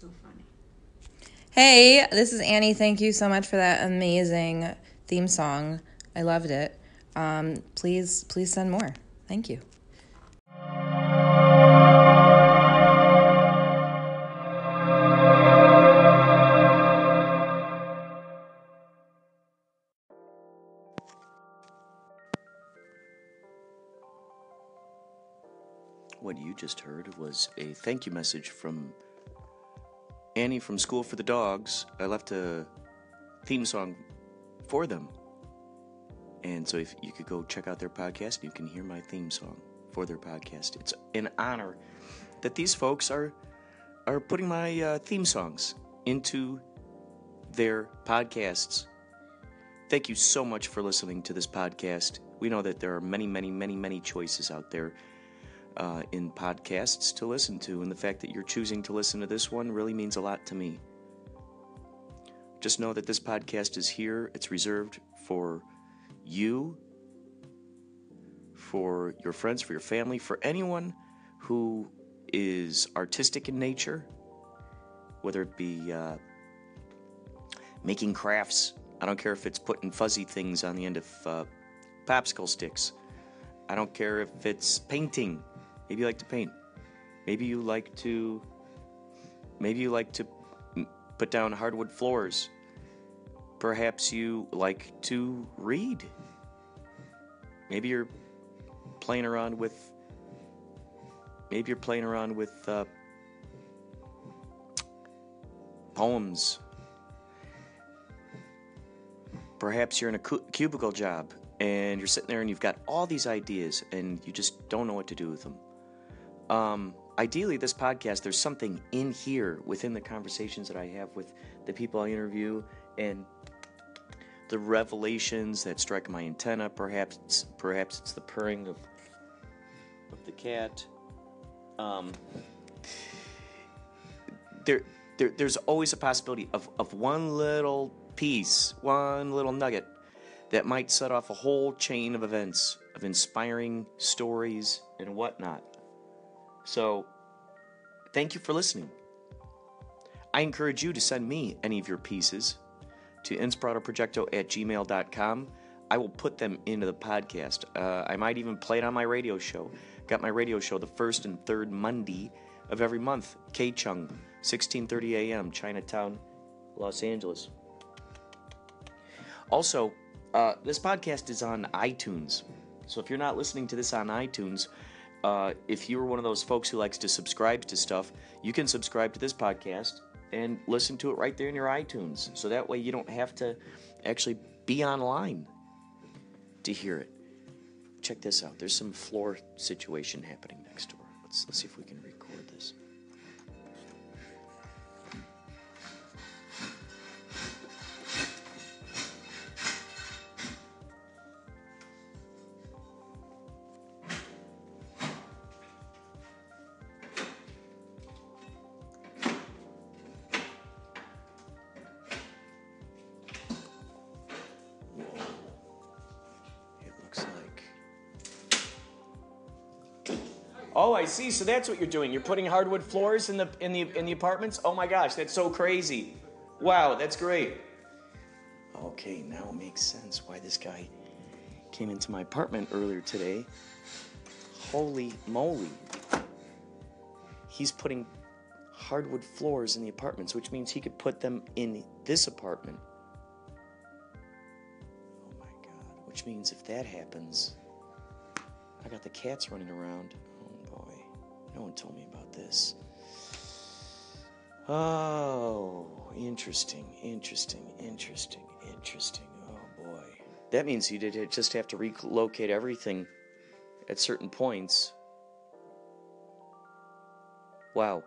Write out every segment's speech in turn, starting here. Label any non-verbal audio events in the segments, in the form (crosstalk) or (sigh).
So funny. Hey, this is Annie. Thank you so much for that amazing theme song. I loved it. Um, please, please send more. Thank you. What you just heard was a thank you message from Annie from School for the Dogs. I left a theme song for them. And so if you could go check out their podcast, you can hear my theme song for their podcast. It's an honor that these folks are are putting my uh, theme songs into their podcasts. Thank you so much for listening to this podcast. We know that there are many, many, many, many choices out there uh, in podcasts to listen to, and the fact that you're choosing to listen to this one really means a lot to me. Just know that this podcast is here, it's reserved for you, for your friends, for your family, for anyone who is artistic in nature, whether it be uh, making crafts. I don't care if it's putting fuzzy things on the end of uh, popsicle sticks. I don't care if it's painting. Maybe you like to paint. Maybe you like to. Maybe you like to put down hardwood floors. Perhaps you like to read. Maybe you're playing around with. Maybe you're playing around with uh, poems. Perhaps you're in a cu- cubicle job and you're sitting there and you've got all these ideas and you just don't know what to do with them. Um, ideally, this podcast, there's something in here within the conversations that I have with the people I interview and the revelations that strike my antenna. Perhaps, perhaps it's the purring of of the cat. Um, there, there, there's always a possibility of, of one little piece, one little nugget that might set off a whole chain of events, of inspiring stories and whatnot. So, thank you for listening. I encourage you to send me any of your pieces to inspiratoprojecto at gmail.com. I will put them into the podcast. Uh, I might even play it on my radio show. Got my radio show the first and third Monday of every month. K Chung, 16:30 a.m. Chinatown, Los Angeles. Also, uh, this podcast is on iTunes. So if you're not listening to this on iTunes, uh, if you're one of those folks who likes to subscribe to stuff, you can subscribe to this podcast and listen to it right there in your iTunes. So that way you don't have to actually be online to hear it. Check this out. There's some floor situation happening next door. Let's let's see if we can record this. Oh, I see. So that's what you're doing. You're putting hardwood floors in the in the in the apartments. Oh my gosh, that's so crazy! Wow, that's great. Okay, now it makes sense why this guy came into my apartment earlier today. Holy moly! He's putting hardwood floors in the apartments, which means he could put them in this apartment. Oh my god! Which means if that happens, I got the cats running around. No one told me about this. Oh, interesting, interesting, interesting, interesting. Oh boy. That means you did just have to relocate everything at certain points. Wow.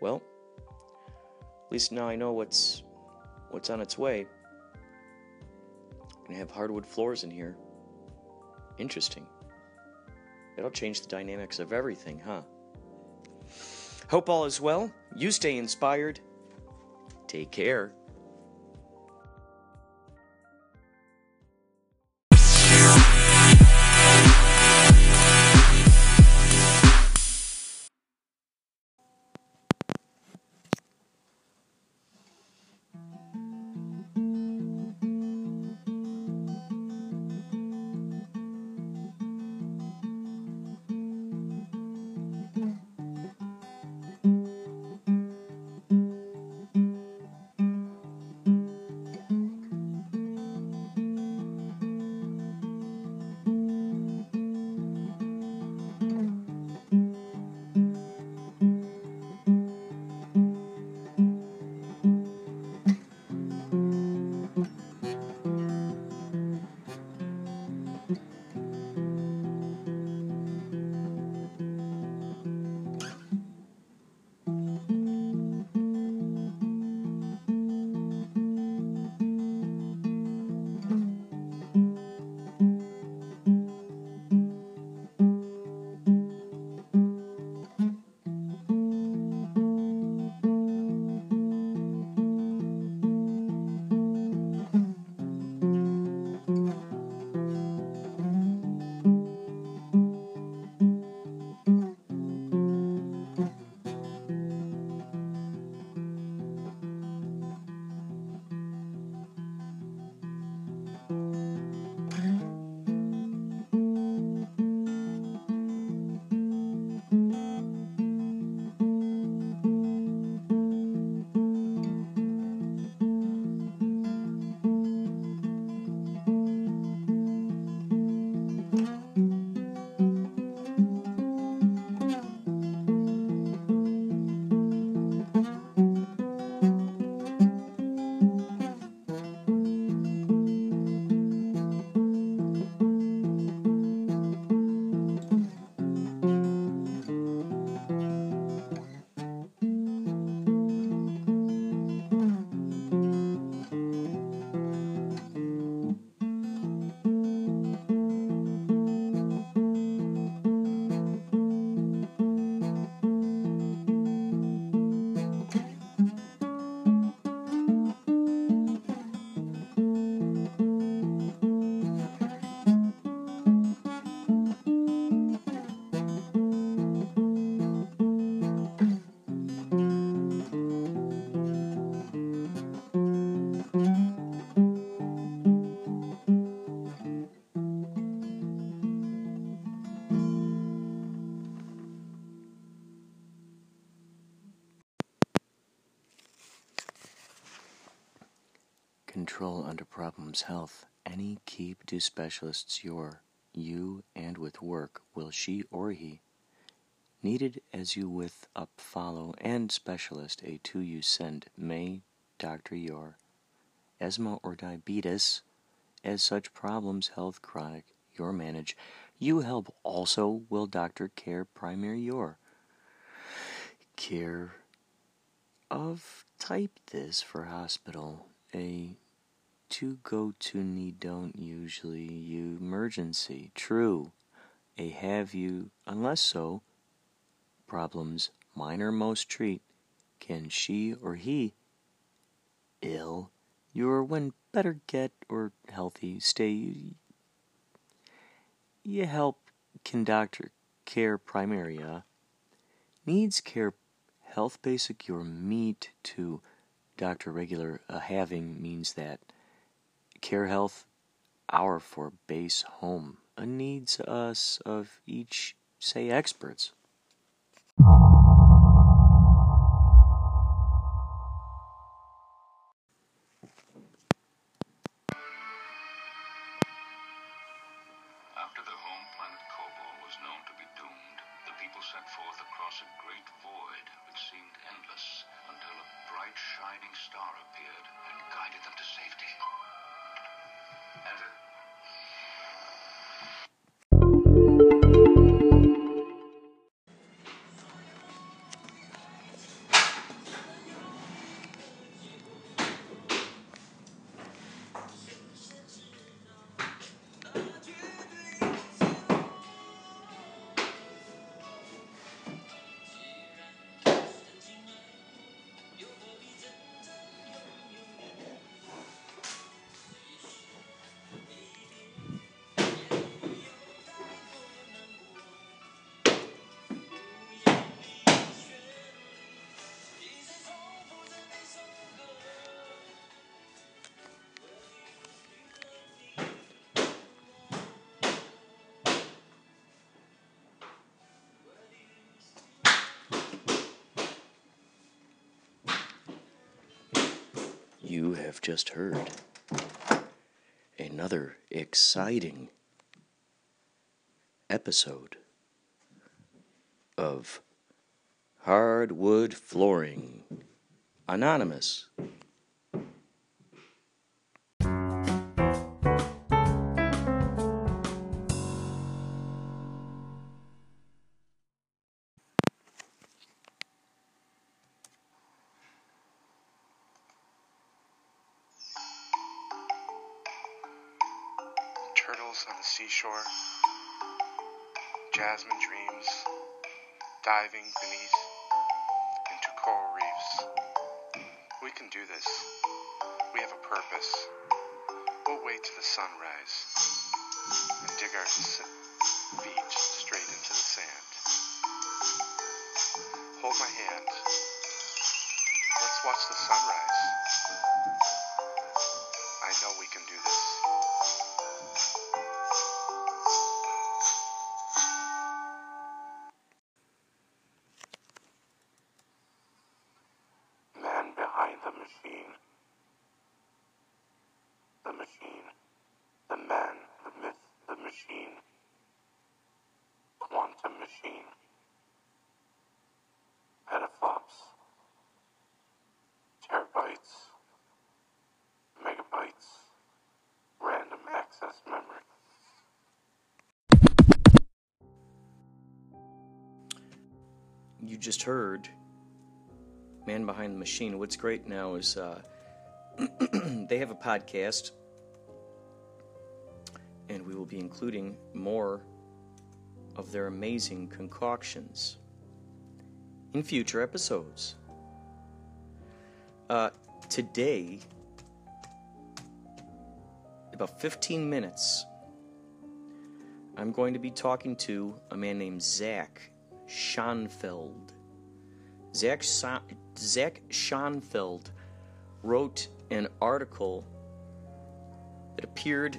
Well, at least now I know what's what's on its way. Gonna have hardwood floors in here. Interesting. It'll change the dynamics of everything, huh? Hope all is well. You stay inspired. Take care. Control under problems health. Any keep do specialists your you and with work will she or he. Needed as you with up follow and specialist a to you send may doctor your. Asthma or diabetes as such problems health chronic your manage. You help also will doctor care primary your. Care of type this for hospital a to go to need don't usually you emergency. True a have you unless so problems minor most treat. Can she or he ill? Your when better get or healthy. Stay you help can doctor care primaria needs care health basic your meet to doctor regular uh, having means that care health our for base home a needs us of each say experts After the home planet Kobol was known to be doomed, the people set forth across a great void which seemed endless until a bright shining star appeared and guided them to safety. Enter You have just heard another exciting episode of Hardwood Flooring Anonymous. On the seashore, jasmine dreams, diving beneath into coral reefs. We can do this. We have a purpose. We'll wait till the sunrise and dig our feet straight into the sand. Hold my hand. Let's watch the sunrise. I know we can do this. Just heard Man Behind the Machine. What's great now is uh, (clears throat) they have a podcast, and we will be including more of their amazing concoctions in future episodes. Uh, today, about 15 minutes, I'm going to be talking to a man named Zach Schonfeld. Zach, Sa- Zach Schonfeld wrote an article that appeared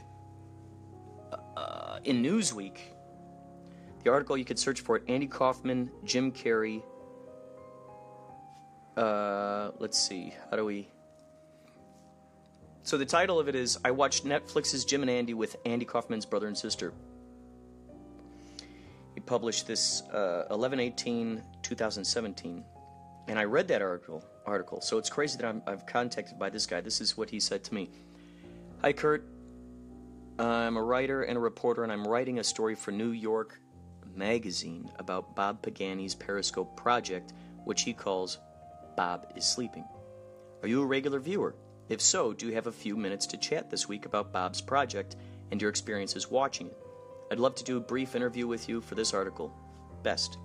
uh, in Newsweek. The article you could search for it Andy Kaufman, Jim Carrey. Uh, let's see, how do we. So the title of it is I watched Netflix's Jim and Andy with Andy Kaufman's brother and sister. He published this uh, 11-18-2017. And I read that article. Article. So it's crazy that I'm, I've contacted by this guy. This is what he said to me. Hi, Kurt. I'm a writer and a reporter, and I'm writing a story for New York Magazine about Bob Pagani's Periscope project, which he calls Bob is Sleeping. Are you a regular viewer? If so, do you have a few minutes to chat this week about Bob's project and your experiences watching it? I'd love to do a brief interview with you for this article. Best,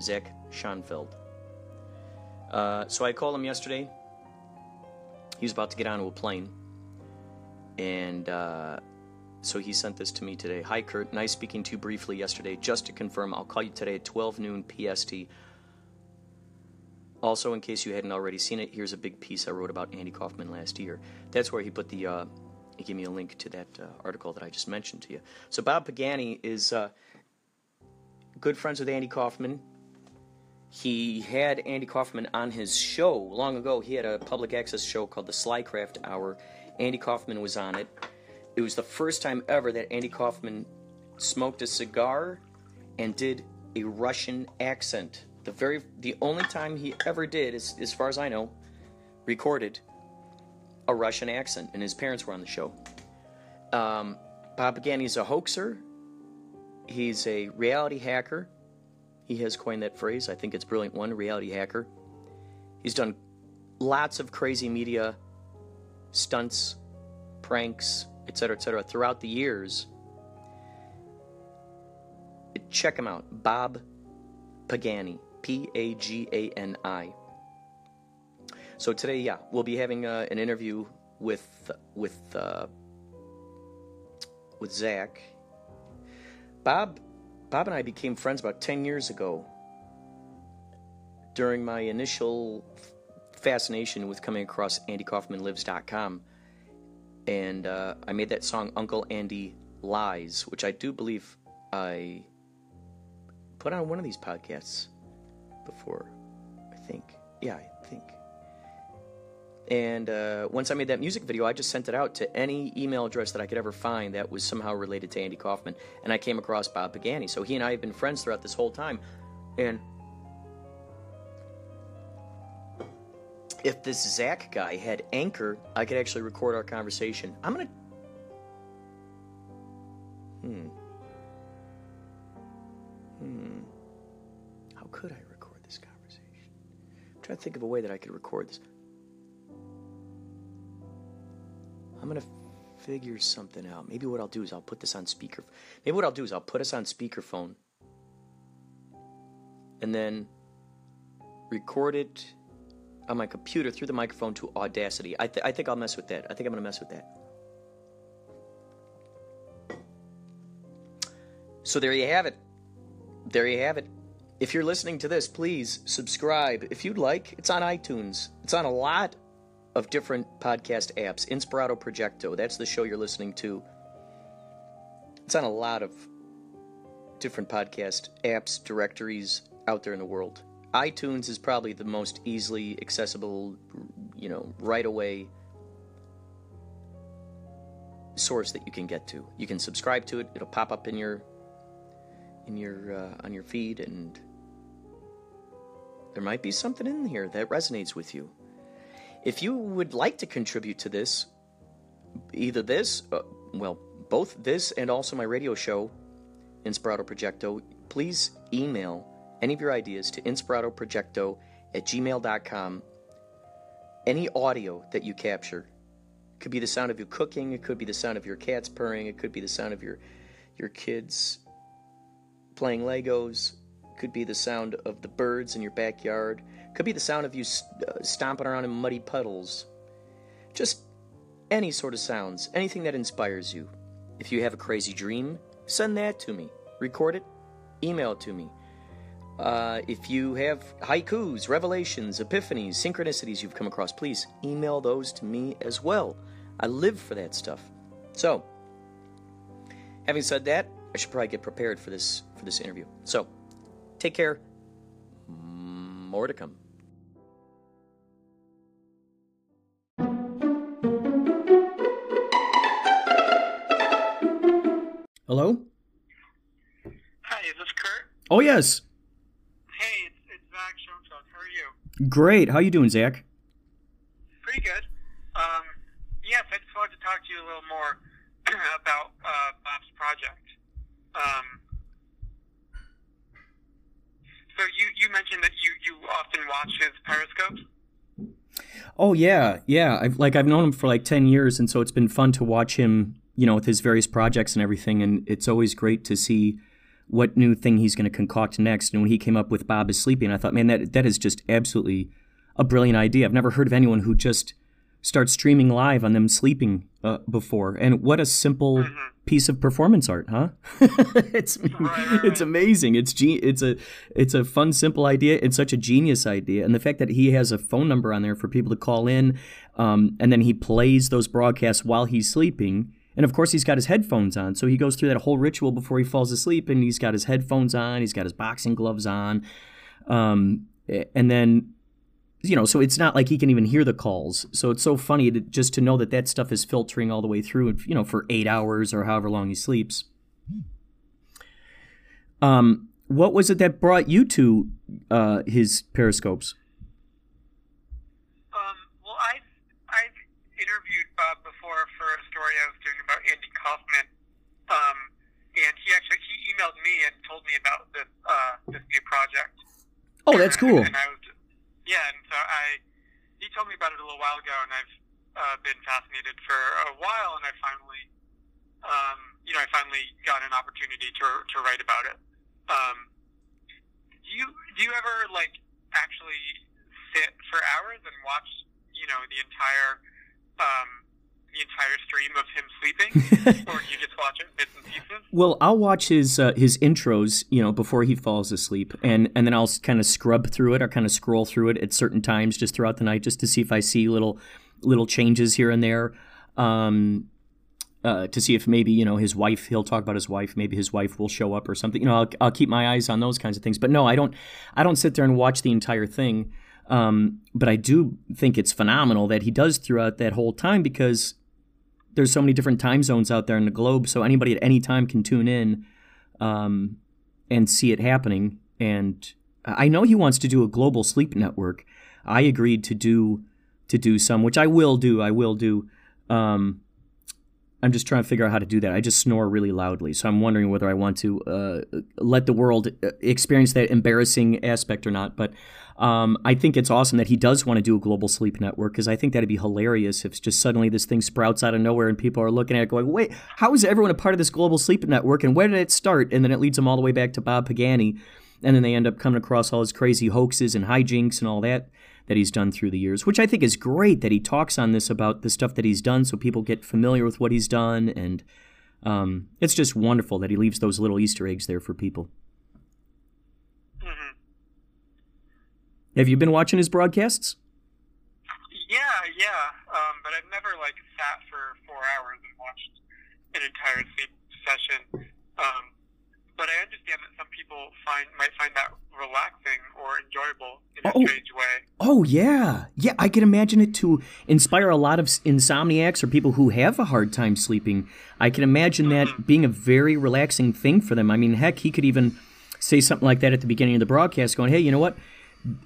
Zach Schonfeld. Uh, so I called him yesterday. He was about to get onto a plane. And uh, so he sent this to me today. Hi, Kurt. Nice speaking to you briefly yesterday. Just to confirm, I'll call you today at 12 noon PST. Also, in case you hadn't already seen it, here's a big piece I wrote about Andy Kaufman last year. That's where he put the, uh, he gave me a link to that uh, article that I just mentioned to you. So Bob Pagani is uh, good friends with Andy Kaufman. He had Andy Kaufman on his show long ago. He had a public access show called the Slycraft Hour. Andy Kaufman was on it. It was the first time ever that Andy Kaufman smoked a cigar and did a Russian accent. The very the only time he ever did, as, as far as I know, recorded a Russian accent, and his parents were on the show. Um, Bob Pagani is a hoaxer. He's a reality hacker. He has coined that phrase. I think it's brilliant one, reality hacker. He's done lots of crazy media stunts, pranks, etc., etc. throughout the years. Check him out. Bob Pagani. P A G A N I. So today, yeah, we'll be having uh, an interview with with uh, with Zach. Bob, Bob and I became friends about ten years ago. During my initial fascination with coming across AndyKaufmanLives.com, and uh, I made that song "Uncle Andy Lies," which I do believe I put on one of these podcasts before. I think. Yeah, I think. And uh, once I made that music video, I just sent it out to any email address that I could ever find that was somehow related to Andy Kaufman. And I came across Bob Pagani. So he and I have been friends throughout this whole time. And if this Zach guy had Anchor, I could actually record our conversation. I'm going to. Hmm. Hmm. How could I record this conversation? I'm trying to think of a way that I could record this. I'm gonna figure something out. Maybe what I'll do is I'll put this on speaker. Maybe what I'll do is I'll put us on speakerphone, and then record it on my computer through the microphone to Audacity. I, th- I think I'll mess with that. I think I'm gonna mess with that. So there you have it. There you have it. If you're listening to this, please subscribe if you'd like. It's on iTunes. It's on a lot of different podcast apps. Inspirato Projecto, that's the show you're listening to. It's on a lot of different podcast apps, directories out there in the world. iTunes is probably the most easily accessible, you know, right away source that you can get to. You can subscribe to it. It'll pop up in your in your uh, on your feed and there might be something in here that resonates with you. If you would like to contribute to this, either this, uh, well, both this and also my radio show, Inspirato Projecto, please email any of your ideas to inspiratoprojecto at gmail.com. Any audio that you capture could be the sound of you cooking, it could be the sound of your cats purring, it could be the sound of your your kids playing Legos, could be the sound of the birds in your backyard, could be the sound of you uh, stomping around in muddy puddles. Just any sort of sounds, anything that inspires you. If you have a crazy dream, send that to me. Record it, email it to me. Uh, if you have haikus, revelations, epiphanies, synchronicities you've come across, please email those to me as well. I live for that stuff. So, having said that, I should probably get prepared for this for this interview. So, take care. More to come. Hello? Hi, is this Kurt? Oh, yes. Hey, it's, it's Zach Schonfeld. How are you? Great. How are you doing, Zach? Pretty good. Um, yes, I just wanted to talk to you a little more (clears throat) about uh, Bob's project. Um, so you, you mentioned that you, you often watch his periscopes. Oh yeah, yeah. I've like I've known him for like ten years, and so it's been fun to watch him, you know, with his various projects and everything. And it's always great to see what new thing he's going to concoct next. And when he came up with Bob is sleeping, I thought, man, that that is just absolutely a brilliant idea. I've never heard of anyone who just starts streaming live on them sleeping uh, before. And what a simple Mm-hmm. piece of performance art, huh? (laughs) it's it's amazing. It's ge- it's a it's a fun, simple idea. It's such a genius idea, and the fact that he has a phone number on there for people to call in, um, and then he plays those broadcasts while he's sleeping. And of course, he's got his headphones on, so he goes through that whole ritual before he falls asleep, and he's got his headphones on, he's got his boxing gloves on, um, and then you know, so it's not like he can even hear the calls. So it's so funny just to know that that stuff is filtering all the way through, you know, for eight hours or however long he sleeps. Um, what was it that brought you to uh, his periscopes? Um, well, I've, I've interviewed Bob before for a story I was doing about Andy Kaufman. Um, and he actually he emailed me and told me about this uh, this new project. Oh, that's cool. And I was, yeah, and so I, he told me about it a little while ago, and I've uh, been fascinated for a while, and I finally, um, you know, I finally got an opportunity to to write about it. Um, do you do you ever like actually sit for hours and watch, you know, the entire entire stream of him sleeping, or do you just watch it bits and pieces? Well, I'll watch his uh, his intros, you know, before he falls asleep, and and then I'll kind of scrub through it or kind of scroll through it at certain times just throughout the night, just to see if I see little little changes here and there. Um, uh, to see if maybe you know his wife he'll talk about his wife maybe his wife will show up or something you know I'll, I'll keep my eyes on those kinds of things but no i don't i don't sit there and watch the entire thing um, but i do think it's phenomenal that he does throughout that whole time because there's so many different time zones out there in the globe so anybody at any time can tune in um, and see it happening. And i know he wants to do a global sleep network. I agreed to do to do some which i will do i will do. Um, I'm just trying to figure out how to do that. I just snore really loudly, so I'm wondering whether I want to uh, let the world uh, experience that embarrassing aspect or not. But um, I think it's awesome that he does want to do a global sleep network because I think that'd be hilarious if just suddenly this thing sprouts out of nowhere and people are looking at it going, "Wait, how is everyone a part of this global sleep network? And where did it start?" And then it leads them all the way back to Bob Pagani, and then they end up coming across all his crazy hoaxes and hijinks and all that that he's done through the years, which I think is great that he talks on this about the stuff that he's done so people get familiar with what he's done. And um, it's just wonderful that he leaves those little Easter eggs there for people. hmm Have you been watching his broadcasts? Yeah, yeah. Um, but I've never like sat for four hours and watched an entire sleep session. Um, but I understand that some people find might find that relaxing or enjoyable in a Oh. strange way. Oh, yeah. Yeah, I can imagine it to inspire a lot of insomniacs or people who have a hard time sleeping. I can imagine that being a very relaxing thing for them. I mean, heck, he could even say something like that at the beginning of the broadcast going, hey, you know what?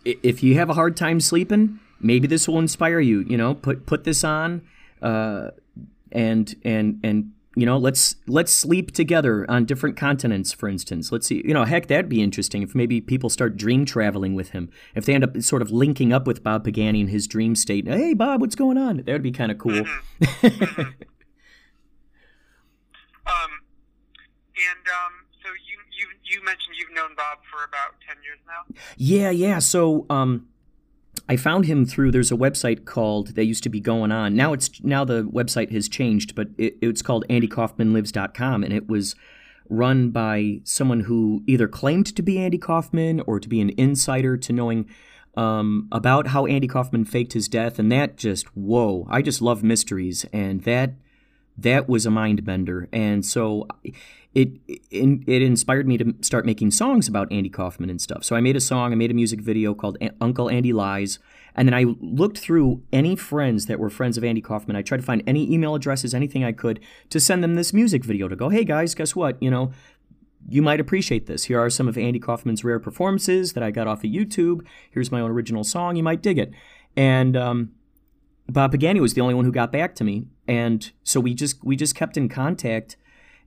If you have a hard time sleeping, maybe this will inspire you. You know, put put this on, uh, and and and you know, let's let's sleep together on different continents, for instance. Let's see, you know, heck, that'd be interesting if maybe people start dream traveling with him. If they end up sort of linking up with Bob Pagani in his dream state. Hey, Bob, what's going on? That would be kind of cool. (laughs) Um, and um, so you you you mentioned you've known Bob for about ten years now. Yeah, yeah. So, um, I found him through. There's a website called that used to be going on. Now it's now the website has changed, but it, it's called AndyKaufmanLives.com, and it was run by someone who either claimed to be Andy Kaufman or to be an insider to knowing um, about how Andy Kaufman faked his death, and that just whoa! I just love mysteries, and that that was a mind bender. And so, it, it inspired me to start making songs about Andy Kaufman and stuff. So I made a song, I made a music video called Uncle Andy Lies, and then I looked through any friends that were friends of Andy Kaufman. I tried to find any email addresses, anything I could to send them this music video to go, "Hey guys, guess what? You know, you might appreciate this. Here are some of Andy Kaufman's rare performances that I got off of YouTube. Here's my own original song. You might dig it." And um, Bob Pagani was the only one who got back to me, and so we just we just kept in contact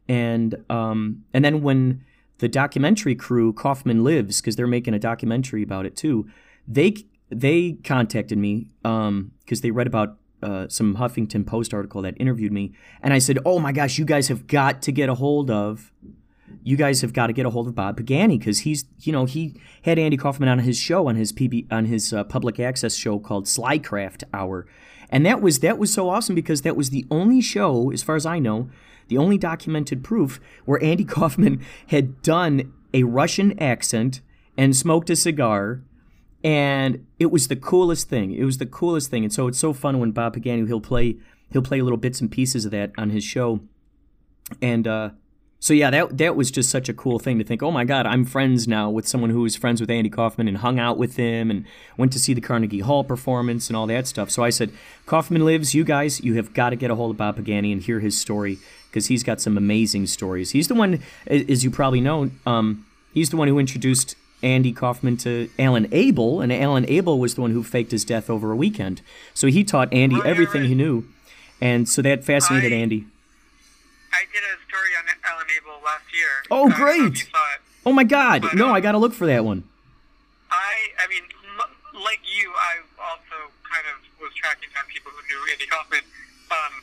and um, and then when the documentary crew Kaufman Lives, because they're making a documentary about it too, they they contacted me because um, they read about uh, some Huffington Post article that interviewed me, and I said, "Oh my gosh, you guys have got to get a hold of." You guys have got to get a hold of Bob Pagani because he's, you know, he had Andy Kaufman on his show on his PB on his uh, public access show called Slycraft Hour, and that was that was so awesome because that was the only show, as far as I know, the only documented proof where Andy (laughs) Kaufman had done a Russian accent and smoked a cigar. And it was the coolest thing. It was the coolest thing. And so it's so fun when Bob Pagani he'll play he'll play little bits and pieces of that on his show. And uh, so yeah, that that was just such a cool thing to think. Oh my God, I'm friends now with someone who was friends with Andy Kaufman and hung out with him and went to see the Carnegie Hall performance and all that stuff. So I said, Kaufman lives. You guys, you have got to get a hold of Bob Pagani and hear his story because he's got some amazing stories. He's the one, as you probably know, um, he's the one who introduced Andy Kaufman to Alan Abel, and Alan Abel was the one who faked his death over a weekend. So he taught Andy right, everything right. he knew, and so that fascinated I, Andy. I did a story on Alan Abel last year. Oh, great! Oh my God! But, no, um, I got to look for that one. I, I mean, like you, I also kind of was tracking down people who knew Andy Kaufman. Um,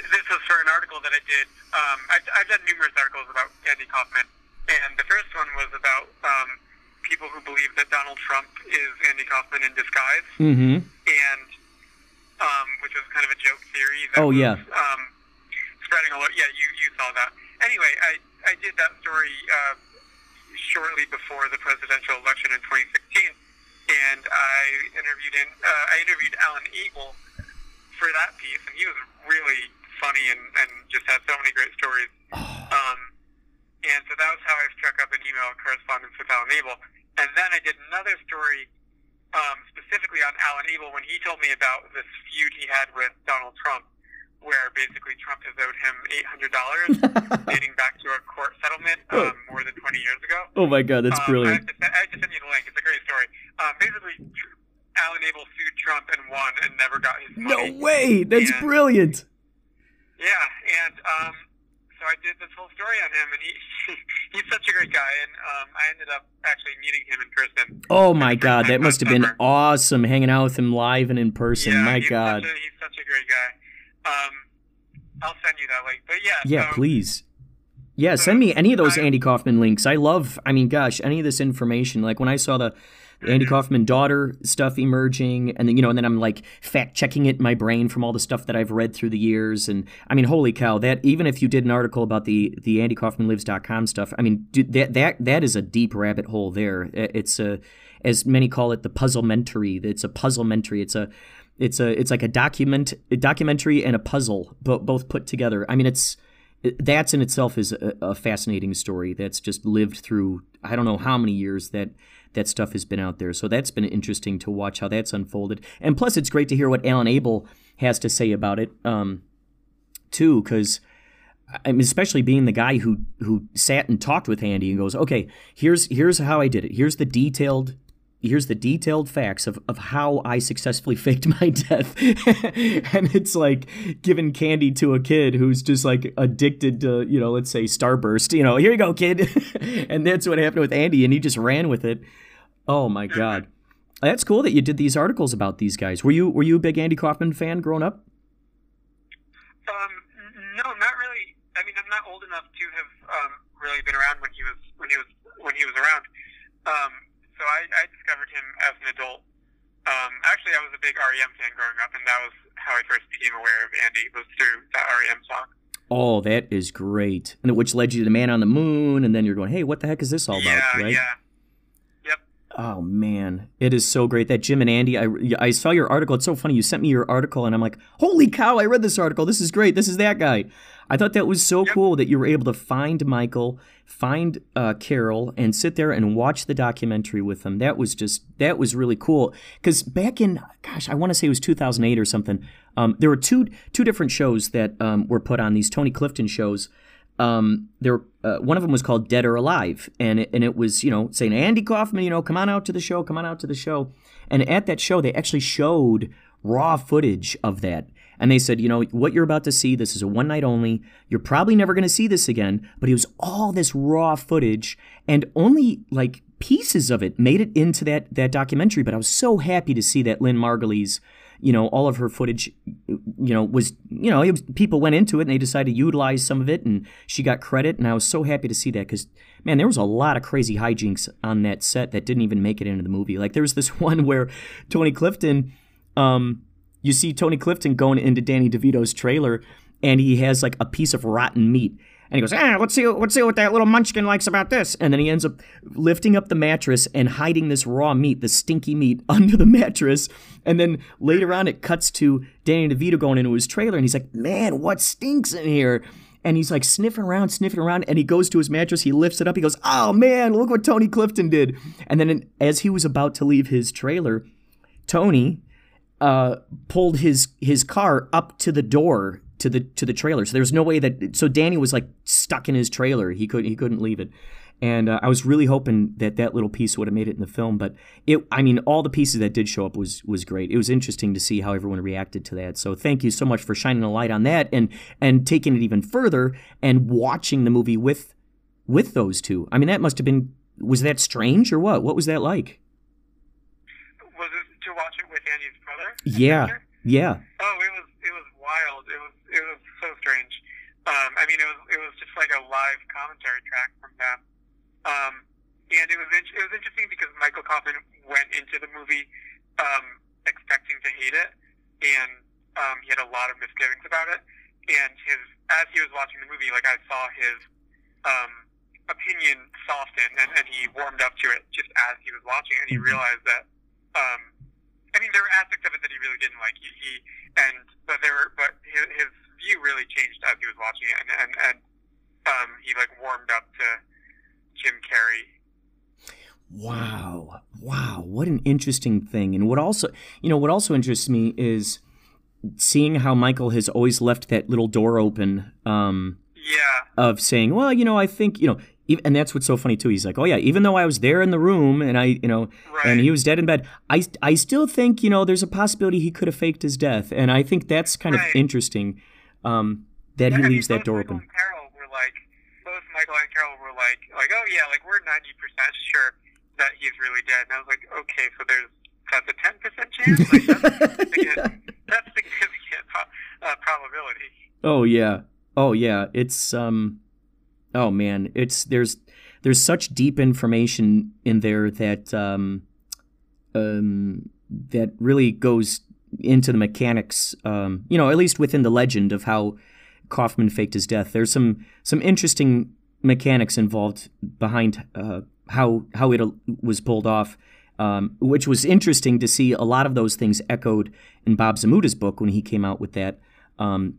this was for an article that I did. Um, I've, I've done numerous articles about Andy Kaufman, and the first one was about um, people who believe that Donald Trump is Andy Kaufman in disguise, mm-hmm. and um, which was kind of a joke theory. That oh was, yeah. Um, spreading a lot. Yeah, you you saw that. Anyway, I I did that story uh, shortly before the presidential election in 2016, and I interviewed in uh, I interviewed Alan Abel for that piece, and he was really funny and, and just had so many great stories. (sighs) Um, and so that was how I struck up an email correspondence with Alan Abel. And then I did another story um, specifically on Alan Abel when he told me about this feud he had with Donald Trump, where basically Trump has owed him $800 (laughs) dating back to a court settlement um, more than 20 years ago. Oh my God, that's um, brilliant. I have, to, I have to send you the link. It's a great story. Um, basically, Alan Abel sued Trump and won and never got his money. No way! That's and, brilliant. Yeah, and um, so I did this whole story on him, and he (laughs) he's such a great guy, and um, I ended up actually meeting him in person. Oh my god, that must have been awesome hanging out with him live and in person. Yeah, my he's god, such a, he's such a great guy. Um, I'll send you that link, but yeah. Yeah, so, please. Yeah, send me any of those Andy Kaufman links. I love. I mean, gosh, any of this information. Like when I saw the Andy Kaufman daughter stuff emerging, and then you know, and then I'm like fact checking it in my brain from all the stuff that I've read through the years, and I mean, holy cow! That even if you did an article about the the andy kaufman AndyKaufmanLives.com stuff, I mean, dude, that that that is a deep rabbit hole there. It's a as many call it the puzzlementary. It's a puzzlementary. It's a it's a it's like a document a documentary and a puzzle, but both put together. I mean, it's that's in itself is a, a fascinating story that's just lived through I don't know how many years that that stuff has been out there. So that's been interesting to watch how that's unfolded. And plus, it's great to hear what Alan Abel has to say about it, um, too, because. I especially being the guy who who sat and talked with Andy and goes, okay, here's here's how I did it. Here's the detailed here's the detailed facts of, of how I successfully (laughs) faked my death. (laughs) and it's like giving candy to a kid who's just like addicted to, you know, let's say Starburst. You know, here you go, kid. (laughs) and that's what happened with Andy, and he just ran with it. Oh my god, that's cool that you did these articles about these guys. Were you were you a big Andy Kaufman fan growing up? Um, no, not really. I mean, I'm not old enough to have um, really been around when he was when he was when he was around. Um, so I, I discovered him as an adult. Um, actually, I was a big REM fan growing up, and that was how I first became aware of Andy was through that REM song. Oh, that is great, and which led you to the Man on the Moon, and then you're going, "Hey, what the heck is this all yeah, about?" Right? Yeah, Oh man, it is so great that Jim and Andy. I I saw your article. It's so funny. You sent me your article, and I'm like, holy cow! I read this article. This is great. This is that guy. I thought that was so cool that you were able to find Michael, find uh, Carol, and sit there and watch the documentary with them. That was just that was really cool. Because back in, gosh, I want to say it was 2008 or something. Um, there were two two different shows that um, were put on these Tony Clifton shows um, there uh, one of them was called Dead or Alive, and it, and it was you know saying Andy Kaufman, you know, come on out to the show, come on out to the show, and at that show they actually showed raw footage of that. And they said, you know, what you're about to see, this is a one night only. You're probably never going to see this again. But it was all this raw footage, and only like pieces of it made it into that that documentary. But I was so happy to see that Lynn Margulies you know, all of her footage, you know, was, you know, was, people went into it and they decided to utilize some of it and she got credit. And I was so happy to see that because, man, there was a lot of crazy hijinks on that set that didn't even make it into the movie. Like there was this (laughs) one where Tony Clifton, um, you see Tony Clifton going into Danny DeVito's trailer and he has like a piece of rotten meat and he goes, ah, let's see, let's see what that little munchkin likes about this. And then he ends up lifting up the mattress and hiding this raw meat, the stinky meat, (laughs) under the mattress. And then later on, it cuts to Danny DeVito going into his trailer, and he's like, man, what stinks in here? And he's like sniffing around, sniffing around, and he goes to his mattress. He lifts it up. He goes, "Oh man, look what Tony Clifton did!" And then, as he was about to leave his trailer, Tony uh, pulled his his car up to the door to the to the trailer. So there was no way that so Danny was like stuck in his trailer. He could he couldn't leave it. And uh, I was really hoping that that little piece would have made it in the film, but it I mean all the pieces that did show up was was great. It was interesting to see how everyone reacted to that. So thank you so much for shining a light on that and and taking it even further and watching the movie with with those two. I mean that must have been was that strange or what? What was that like? Was it to watch it with Andy's brother? Yeah. Yeah. Oh, it was it was wild. It was it was so strange. Um, I mean, it was it was just like a live commentary track from them, um, and it was it was interesting because Michael Kaufman went into the movie um, expecting to hate it, and um, he had a lot of misgivings about it. And his as he was watching the movie, like I saw his um, opinion soften, and, and he warmed up to it just as he was watching, it, and he realized that. Um, I mean, there were aspects of it that he really didn't like. He, he and but there were, but his, his view really changed as he was watching it, and and, and um, he like warmed up to Jim Carrey. Wow, wow, what an interesting thing! And what also, you know, what also interests me is seeing how Michael has always left that little door open. Um, yeah. Of saying, well, you know, I think, you know, and that's what's so funny too. He's like, oh yeah, even though I was there in the room and I, you know, right. and he was dead in bed, I, I still think, you know, there's a possibility he could have faked his death, and I think that's kind right. of interesting um, that yeah, he leaves that door Michael open. And Carol were like, both Michael and Carol were like, like, oh yeah, like we're ninety percent sure that he's really dead, and I was like, okay, so there's that's a ten percent chance. Like, that's (laughs) significant, that's significant uh, probability. Oh yeah, oh yeah. It's um, oh man, it's there's there's such deep information in there that um, um, that really goes into the mechanics. Um, you know, at least within the legend of how Kaufman faked his death. There's some some interesting mechanics involved behind uh, how how it was pulled off. Um, which was interesting to see a lot of those things echoed in Bob Zmuda's book when he came out with that. Um,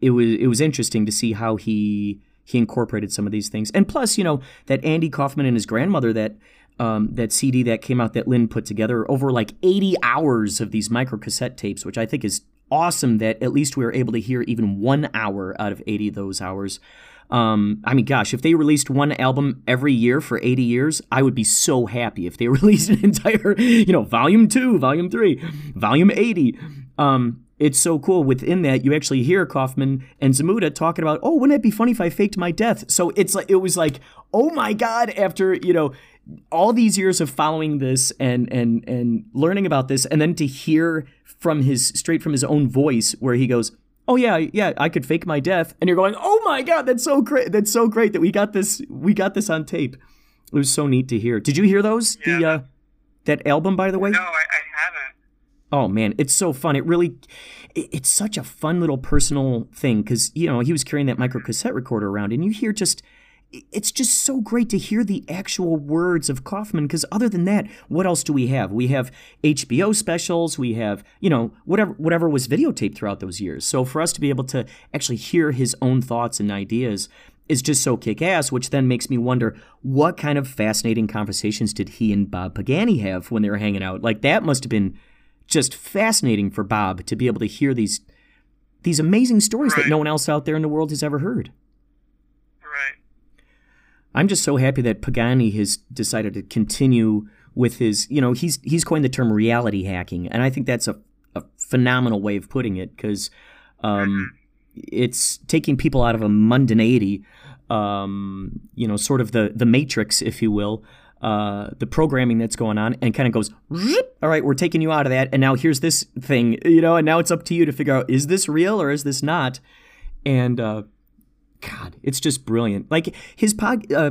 it was it was interesting to see how he he incorporated some of these things, and plus, you know, that Andy Kaufman and his grandmother that um, that CD that came out that Lynn put together over like 80 hours of these micro cassette tapes, which I think is awesome. That at least we were able to hear even one hour out of 80 of those hours. Um, I mean, gosh, if they released one album every year for 80 years, I would be so happy if they (laughs) released an entire, you know, volume two, volume three, volume 80. Um, it's so cool. Within that, you actually hear Kaufman and Zmuda talking about, oh, wouldn't it be funny if I faked my death? So it's like, it was like, oh my God, after, you know, all these years of following this and, and, and learning about this, and then to hear from his, straight from his own voice, where he goes, oh yeah, yeah, I could fake my death. And you're going, oh my God, that's so great. That's so great that we got this, we got this on tape. It was so neat to hear. Did you hear those? Yeah. The, uh, that album, by the way? No, I, I haven't. Oh man, it's so fun. It really, it's such a fun little personal thing because you know he was carrying that micro cassette recorder around, and you hear just it's just so great to hear the actual words of Kaufman because other than that, what else do we have? We have HBO specials, we have, you know, whatever whatever was videotaped throughout those years. So for us to be able to actually hear his own thoughts and ideas is just so kick ass, which then makes me wonder what kind of fascinating conversations did he and Bob Pagani have when they were hanging out? Like that must have been just fascinating for Bob to be able to hear these these amazing stories Right. that no one else out there in the world has ever heard. I'm just so happy that Pagani has decided to continue with his, you know, he's he's coined the term reality hacking, and I think that's a, a phenomenal way of putting it because um, it's taking people out of a mundanity, um, you know, sort of the the matrix, if you will, uh, the programming that's going on, and kind of goes, all right, we're taking you out of that, and now here's this thing, you know, and now it's up to you to figure out is this real or is this not, and uh, God, it's just brilliant. Like his uh,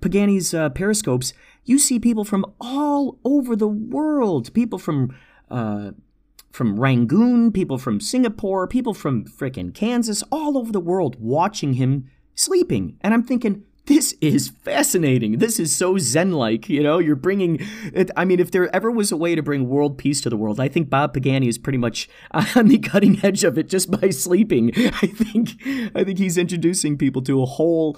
Pagani's uh, periscopes, you see people from all over the world. People from uh, from Rangoon, people from Singapore, people from frickin' Kansas, all over the world watching him sleeping. And I'm thinking, this is fascinating. This is so Zen like, you know? You're bringing it. I mean, if there ever was a way to bring world peace to the world, I think Bob Pagani is pretty much (laughs) on the cutting edge of it just by sleeping. (laughs) I think I think he's introducing people to a whole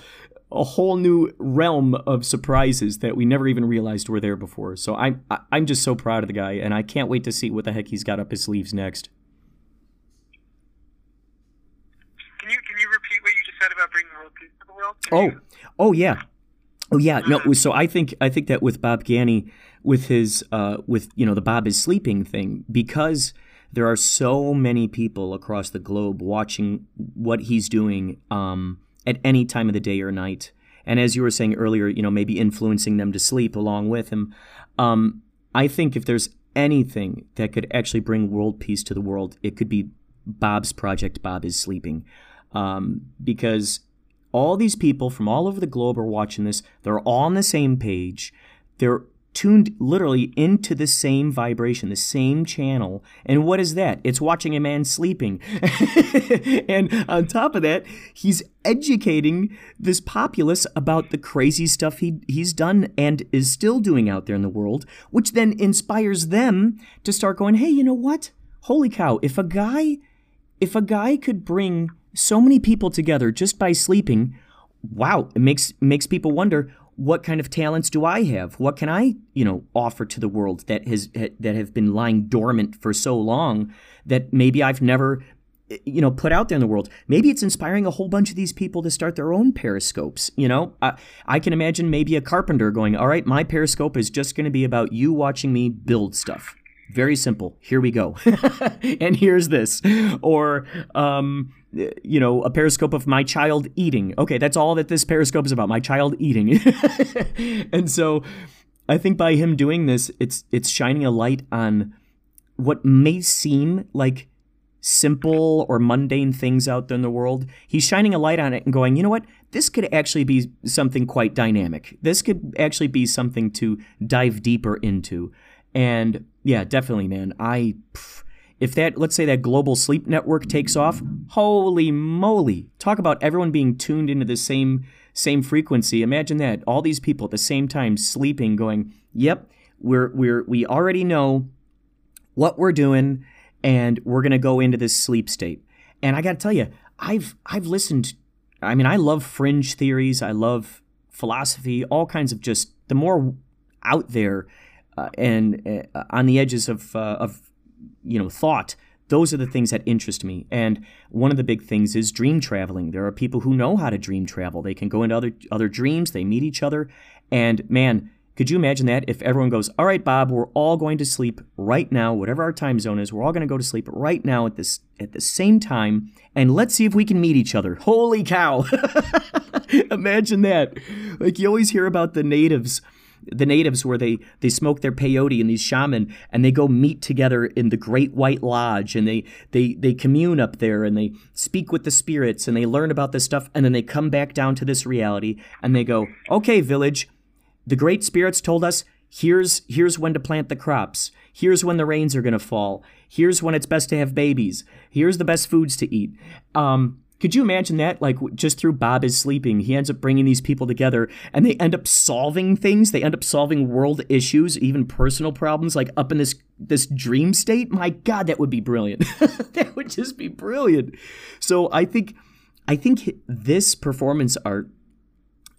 a whole new realm of surprises that we never even realized were there before. So I'm I- I'm just so proud of the guy, and I can't wait to see what the heck he's got up his sleeves next. Can you can you repeat what you just said about bringing world peace to the world? Can Oh, you- oh yeah, oh yeah. No, so I think I think that with Bob Gani, with his uh, with you know the Bob is sleeping thing, because there are so many people across the globe watching what he's doing um, at any time of the day or night, and as you were saying earlier, you know maybe influencing them to sleep along with him. Um, I think if there's anything that could actually bring world peace to the world, it could be Bob's project. Bob is sleeping, um, because all these people from all over the globe are watching this. They're all on the same page. They're tuned literally into the same vibration, the same channel. And what is that? It's watching a man sleeping. (laughs) and on top of that, he's educating this populace about the crazy stuff he, he's done and is still doing out there in the world, which then inspires them to start going, hey, you know what? Holy cow, if a guy if a guy could bring so many people together just by sleeping, wow, it makes makes people wonder what kind of talents do I have? What can I, you know, offer to the world that has that have been lying dormant for so long that maybe I've never you know put out there in the world? Maybe it's inspiring a whole bunch of these people to start their own periscopes you know? I, I can imagine maybe a carpenter going all right my periscope is just going to be about you watching me build stuff very simple. Here we go. (laughs) and here's this. Or, um, you know, a periscope of my child eating. Okay, that's all that this periscope is about my child eating. (laughs) and so I think by him doing this, it's it's shining a light on what may seem like simple or mundane things out there in the world. He's shining a light on it and going, you know what? This could actually be something quite dynamic. This could actually be something to dive deeper into. And yeah, definitely, man. I if that let's say that global sleep network takes off, holy moly. Talk about everyone being tuned into the same same frequency. Imagine that. All these people at the same time sleeping going, "Yep, we're we're we already know what we're doing and we're going to go into this sleep state." And I got to tell you, I've I've listened I mean, I love fringe theories. I love philosophy, all kinds of just the more out there uh, and uh, on the edges of uh, of you know thought. Those are the things that interest me. And one of the big things is dream traveling. There are people who know how to dream travel. They can go into other other dreams. They meet each other. And man, could you imagine that if everyone goes, "All right, Bob, we're all going to sleep right now, whatever our time zone is. We're all going to go to sleep right now at this at the same time, and let's see if we can meet each other." Holy cow! (laughs) imagine that. Like you always hear about the natives the natives where they they smoke their peyote and these shaman and they go meet together in the great white lodge and they they they commune up there and they speak with the spirits and they learn about this stuff and then they come back down to this reality and they go okay village the great spirits told us here's here's when to plant the crops. Here's when the rains are going to fall. Here's when it's best to have babies. Here's the best foods to eat. Um Could you imagine that? Like just through Bob is sleeping, he ends up bringing these people together, and they end up solving things. They end up solving world issues, even personal problems, like up in this this dream state. My God, that would be brilliant. (laughs) that would just be brilliant. So I think, I think this performance art,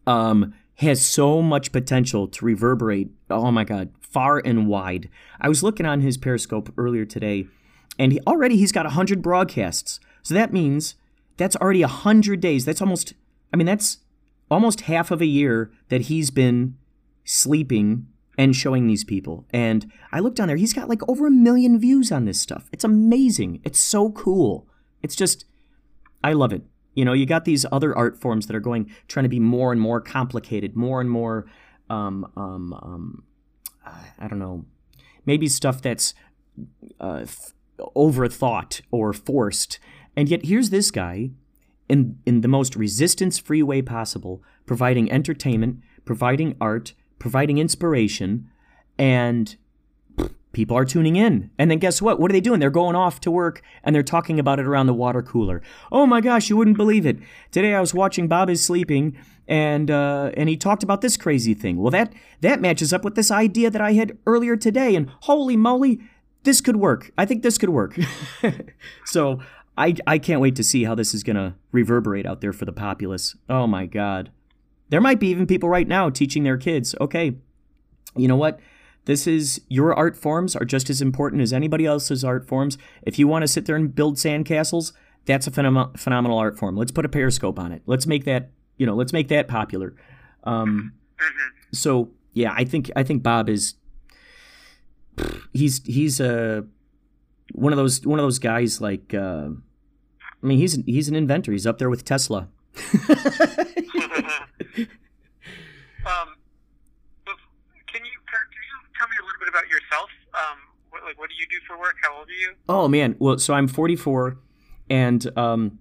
um, has so much potential to reverberate. Oh my God, far and wide. I was looking on his Periscope earlier today, and he, already he's got hundred broadcasts. So that means that's already 100 days. That's almost, I mean, that's almost half of a year that he's been sleeping and showing these people. And I looked on there, he's got like over a million views on this stuff. It's amazing. It's so cool. It's just, I love it. You know, you got these other art forms that are going, trying to be more and more complicated, more and more, um, um, um, I don't know, maybe stuff that's uh, th- overthought or forced. And yet here's this guy in in the most resistance-free way possible, providing entertainment, providing art, providing inspiration, and people are tuning in. And then guess what? What are they doing? They're going off to work and they're talking about it around the water cooler. Oh my gosh, you wouldn't believe it. Today I was watching Bob is sleeping and uh, and he talked about this crazy thing. Well, that that matches up with this idea that I had earlier today. And holy moly, this could work. I think this could work. (laughs) so I, I can't wait to see how this is going to reverberate out there for the populace. Oh my God. There might be even people right now teaching their kids, okay, you know what? This is your art forms are just as important as anybody else's art forms. If you want to sit there and build sandcastles, that's a phenom- phenomenal art form. Let's put a periscope on it. Let's make that, you know, let's make that popular. Um, so yeah, I think I think Bob is he's he's a one of those one of those guys like uh, I mean he's he's an inventor. He's up there with Tesla. (laughs) um, can you can you tell me a little bit about yourself? Um, what, like what do you do for work? How old are you? Oh man, well so I'm 44, and um,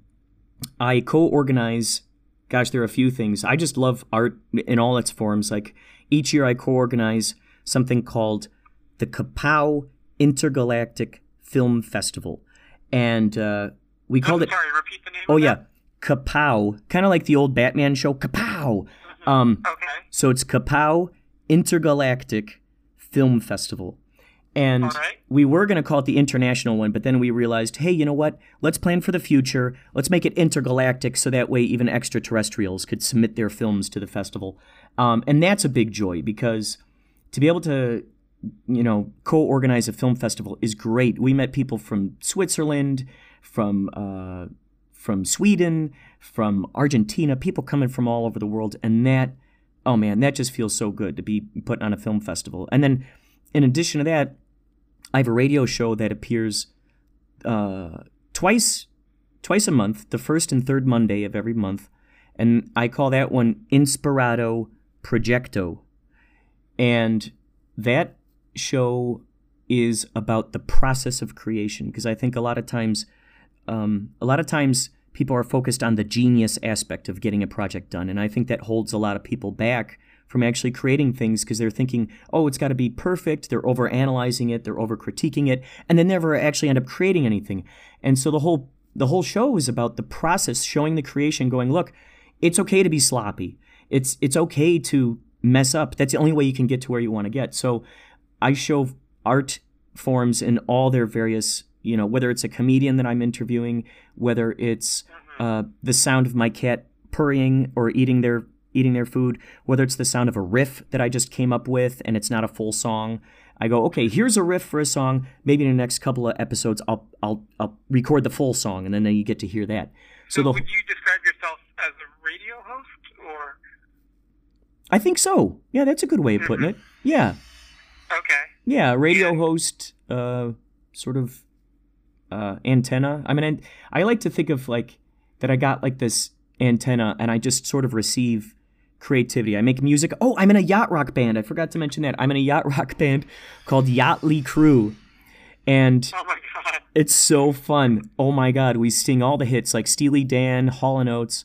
I co-organize. Gosh, there are a few things. I just love art in all its forms. Like each year, I co-organize something called the Kapow Intergalactic Film Festival, and uh, we called I'm it. Sorry, repeat the name. Oh yeah? Kapow, kind of like the old Batman show, Kapow. Um, Okay. so it's Kapow Intergalactic Film Festival. And right. we were going to call it the international one, but then we realized, hey, you know what? Let's plan for the future. Let's make it intergalactic so that way even extraterrestrials could submit their films to the festival. Um, and that's a big joy because to be able to, you know, co-organize a film festival is great. We met people from Switzerland, from uh, from Sweden, from Argentina, people coming from all over the world, and that, oh man, that just feels so good to be put on a film festival. And then, in addition to that, I have a radio show that appears uh, twice twice a month, the first and third Monday of every month, and I call that one Inspirado Projecto, and that show is about the process of creation because I think a lot of times, um, a lot of times people are focused on the genius aspect of getting a project done, and I think that holds a lot of people back from actually creating things because they're thinking, oh, it's got to be perfect. They're over analyzing it, they're over critiquing it, and they never actually end up creating anything. And so the whole the whole show is about the process, showing the creation, going, look, it's okay to be sloppy. It's it's okay to mess up. That's the only way you can get to where you want to get. So I show art forms in all their various, you know, whether it's a comedian that I'm interviewing, whether it's uh, the sound of my cat purring or eating their eating their food, whether it's the sound of a riff that I just came up with and it's not a full song. I go, okay, here's a riff for a song. Maybe in the next couple of episodes, I'll I'll I'll record the full song, and then you get to hear that. So So the would you describe yourself as a radio host or? I think so. Yeah, that's a good way of putting it. Yeah, Okay. yeah, radio host, uh, sort of uh, antenna. I mean, I, I like to think of like that. I got like this antenna, and I just sort of receive creativity. I make music. Oh, I'm in a yacht rock band. I forgot to mention that. I'm in a yacht rock (laughs) band called Yachtly Crew, and Oh it's so fun. Oh my god, we sing all the hits like Steely Dan, Hall and Oates,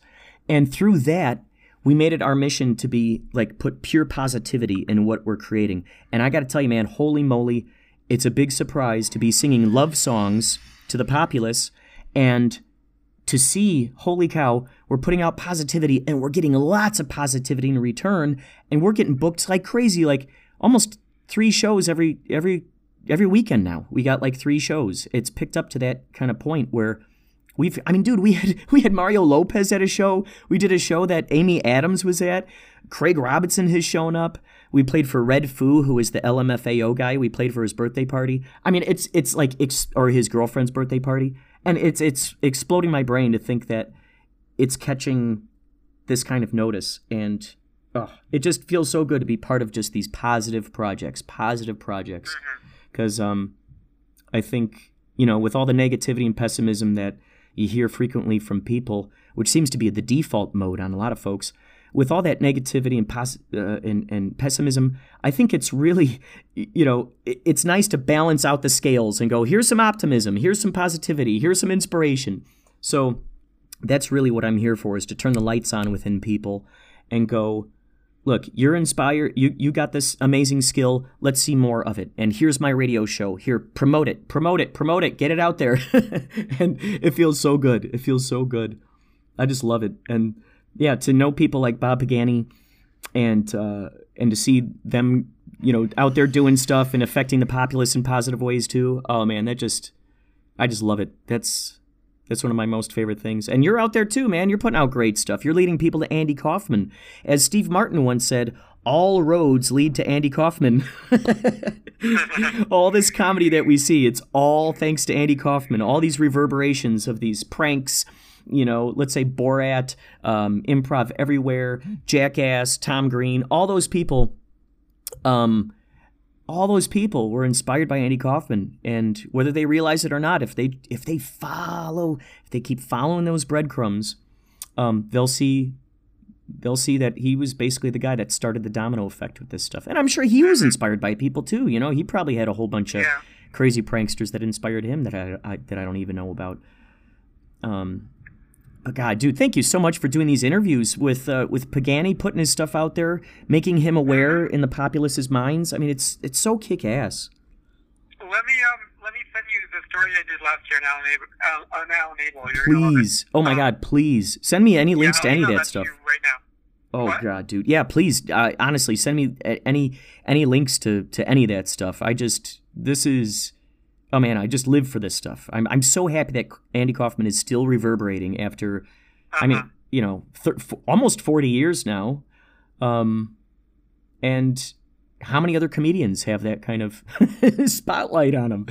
and through that, we made it our mission to be like put pure positivity in what we're creating. And I got to tell you, man, holy moly, it's a big surprise to be singing love songs to the populace and to see, holy cow, we're putting out positivity and we're getting lots of positivity in return, and we're getting booked like crazy, like almost three shows every every every weekend now. We got like three shows. It's picked up to that kind of point where we've I mean, dude, we had (laughs) we had Mario Lopez at a show. We did a show that Amy Adams was at. Craig Robinson has shown up. We played for Red Foo, who is the LMFAO guy. We played for his birthday party. I mean, it's it's like or his girlfriend's birthday party, and it's it's exploding my brain to think that it's catching this kind of notice, and oh, it just feels so good to be part of just these positive projects, positive projects, because um, I think you know with all the negativity and pessimism that you hear frequently from people, which seems to be the default mode on a lot of folks with all that negativity and, pos- uh, and, and pessimism, I think it's really, you know, it's nice to balance out the scales and go, here's some optimism, here's some positivity, here's some inspiration. So that's really what I'm here for is to turn the lights on within people and go, look, you're inspired, you, you got this amazing skill, let's see more of it. And here's my radio show. Here, promote it, promote it, promote it, get it out there. (laughs) and it feels so good. It feels so good. I just love it. And yeah, to know people like Bob Pagani and uh, and to see them, you know, out there doing stuff and affecting the populace in positive ways too. Oh man, that just I just love it. That's that's one of my most favorite things. And you're out there too, man. You're putting out great stuff. You're leading people to Andy Kaufman. As Steve Martin once said, all roads lead to Andy Kaufman. (laughs) all this comedy that we see, it's all thanks to Andy Kaufman. All these reverberations of these pranks you know, let's say Borat, um, Improv Everywhere, Jackass, Tom Green, all those people, um, all those people were inspired by Andy Kaufman, and whether they realize it or not, if they if they follow, if they keep following those breadcrumbs, um, they'll see they'll see that he was basically the guy that started the domino effect with this stuff. And I'm sure he was inspired by people too. You know, he probably had a whole bunch of yeah. crazy pranksters that inspired him that I, I, that I don't even know about. Um, Oh, God, dude, thank you so much for doing these interviews with uh, with Pagani, putting his stuff out there, making him aware in the populace's minds. I mean, it's it's so kick ass. Let me um let me send you the story I did last year on Alan Abel. On Alan Abel. Please, oh my um, God, please send me any links yeah, to any of that stuff. right now. Oh what? God, dude, yeah, please, uh, honestly, send me any any links to to any of that stuff. I just this is oh man, I just live for this stuff. I'm I'm so happy that Andy Kaufman is still reverberating after, uh-huh. I mean, uh-huh. you know, thir- f- almost forty years now, um, and how many other comedians have that kind of (laughs) spotlight on them?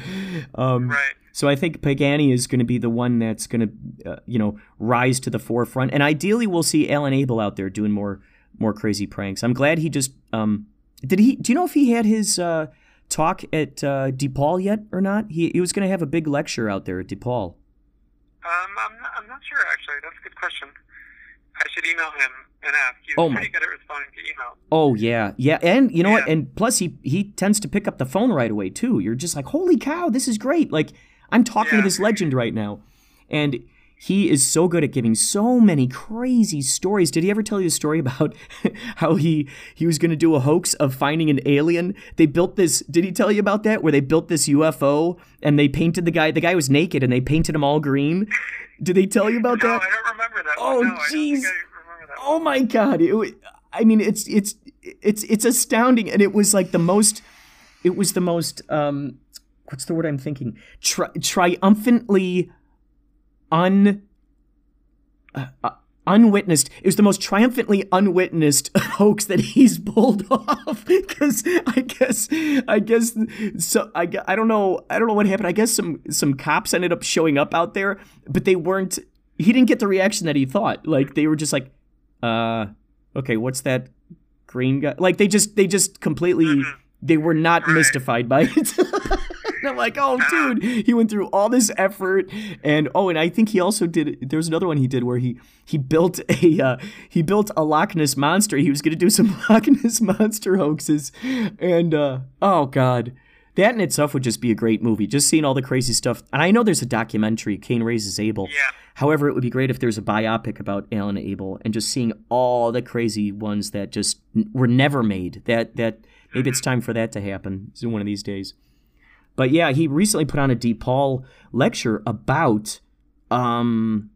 Um, right. So I think Pagani is going to be the one that's going to, uh, you know, rise to the forefront, and ideally we'll see Alan Abel out there doing more more crazy pranks. I'm glad he just um, did he. Do you know if he had his uh, talk at uh, DePaul yet or not? He he was going to have a big lecture out there at DePaul. Um, I'm not, I'm not sure actually. That's a good question. I should email him and ask. He's oh my. good at responding to email. Oh yeah, yeah, and you know yeah. what? And plus, he he tends to pick up the phone right away too. You're just like, holy cow, this is great! Like I'm talking yeah. to this legend right now, and he is so good at giving so many crazy stories. Did he ever tell you a story about (laughs) how he he was going to do a hoax of finding an alien? They built this. Did he tell you about that? Where they built this UFO and they painted the guy. The guy was naked and they painted him all green. Did they tell you about that? no, that? I don't remember that. Oh jeez. No, oh my god. It, I mean, it's it's it's it's astounding, and it was like the most. It was the most. Um, what's the word I'm thinking? Tri- triumphantly un uh, uh, unwitnessed. It was the most triumphantly unwitnessed (laughs) hoax that he's pulled (laughs) off. Because I guess, I guess, so I, I don't know, I don't know what happened. I guess some some cops ended up showing up out there, but they weren't. He didn't get the reaction that he thought. Like they were just like, uh, okay, what's that green guy? Like they just they just completely they were not mystified by it. (laughs) And I'm like, oh, dude, he went through all this effort, and oh, and I think he also did. There was another one he did where he he built a uh, he built a Loch Ness monster. He was going to do some (laughs) Loch Ness monster hoaxes, and uh, oh god. That in itself would just be a great movie. Just seeing all the crazy stuff. And I know there's a documentary, Cain Raises Abel. Yeah. However, it would be great if there's a biopic about Alan Abel and just seeing all the crazy ones that just were never made. That that maybe it's time for that to happen one of these days. But yeah, he recently put on a DePaul lecture about um,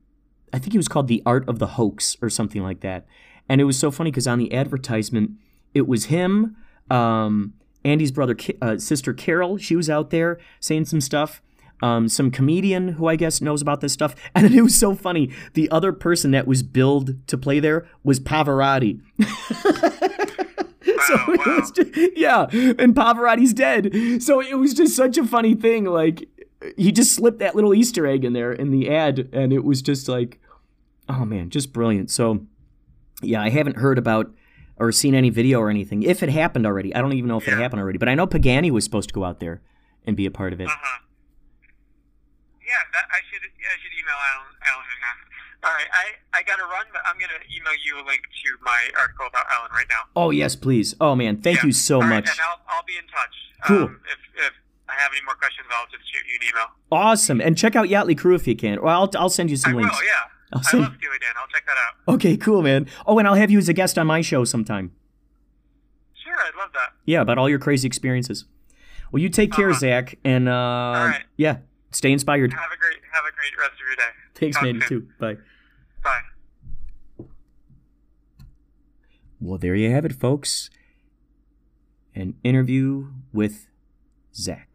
I think it was called The Art of the Hoax or something like that. And it was so funny because on the advertisement, it was him, um, Andy's brother, uh, sister Carol. She was out there saying some stuff. Um, some comedian who I guess knows about this stuff. (laughs) And it was so funny. The other person that was billed to play there was Pavarotti. (laughs) (laughs) so Wow, it wow. was just, yeah, and Pavarotti's dead. So it was just such a funny thing. Like he just slipped that little Easter egg in there in the ad, and it was just like, oh man, just brilliant. So yeah, I haven't heard about or seen any video or anything. If it happened already, I don't even know if it happened already. But I know Pagani was supposed to go out there and be a part of it. Uh-huh. Yeah, that, I should I should email Alan, Alan and ask. All right, I, I got to run, but I'm going to email you a link to my article about Alan right now. Oh yes, please. Oh man, thank Yeah. you so All right, much. and I'll, I'll be in touch. Cool. Um, if, if I have any more questions, I'll just shoot you an email. Awesome. And check out Yachtly Crew if you can. Or I'll I'll send you some I links. will, yeah. I'll I love Steely Dan. I'll check that out. Okay, cool, man. Oh, and I'll have you as a guest on my show sometime. Sure, I'd love that. Yeah, about all your crazy experiences. Well, you take care, Uh-huh. Zach, and uh, right. yeah, stay inspired. Have a great have a great rest of your day. Thanks, Talk man. You too. Bye. Well, there you have it, folks. An interview with Zach.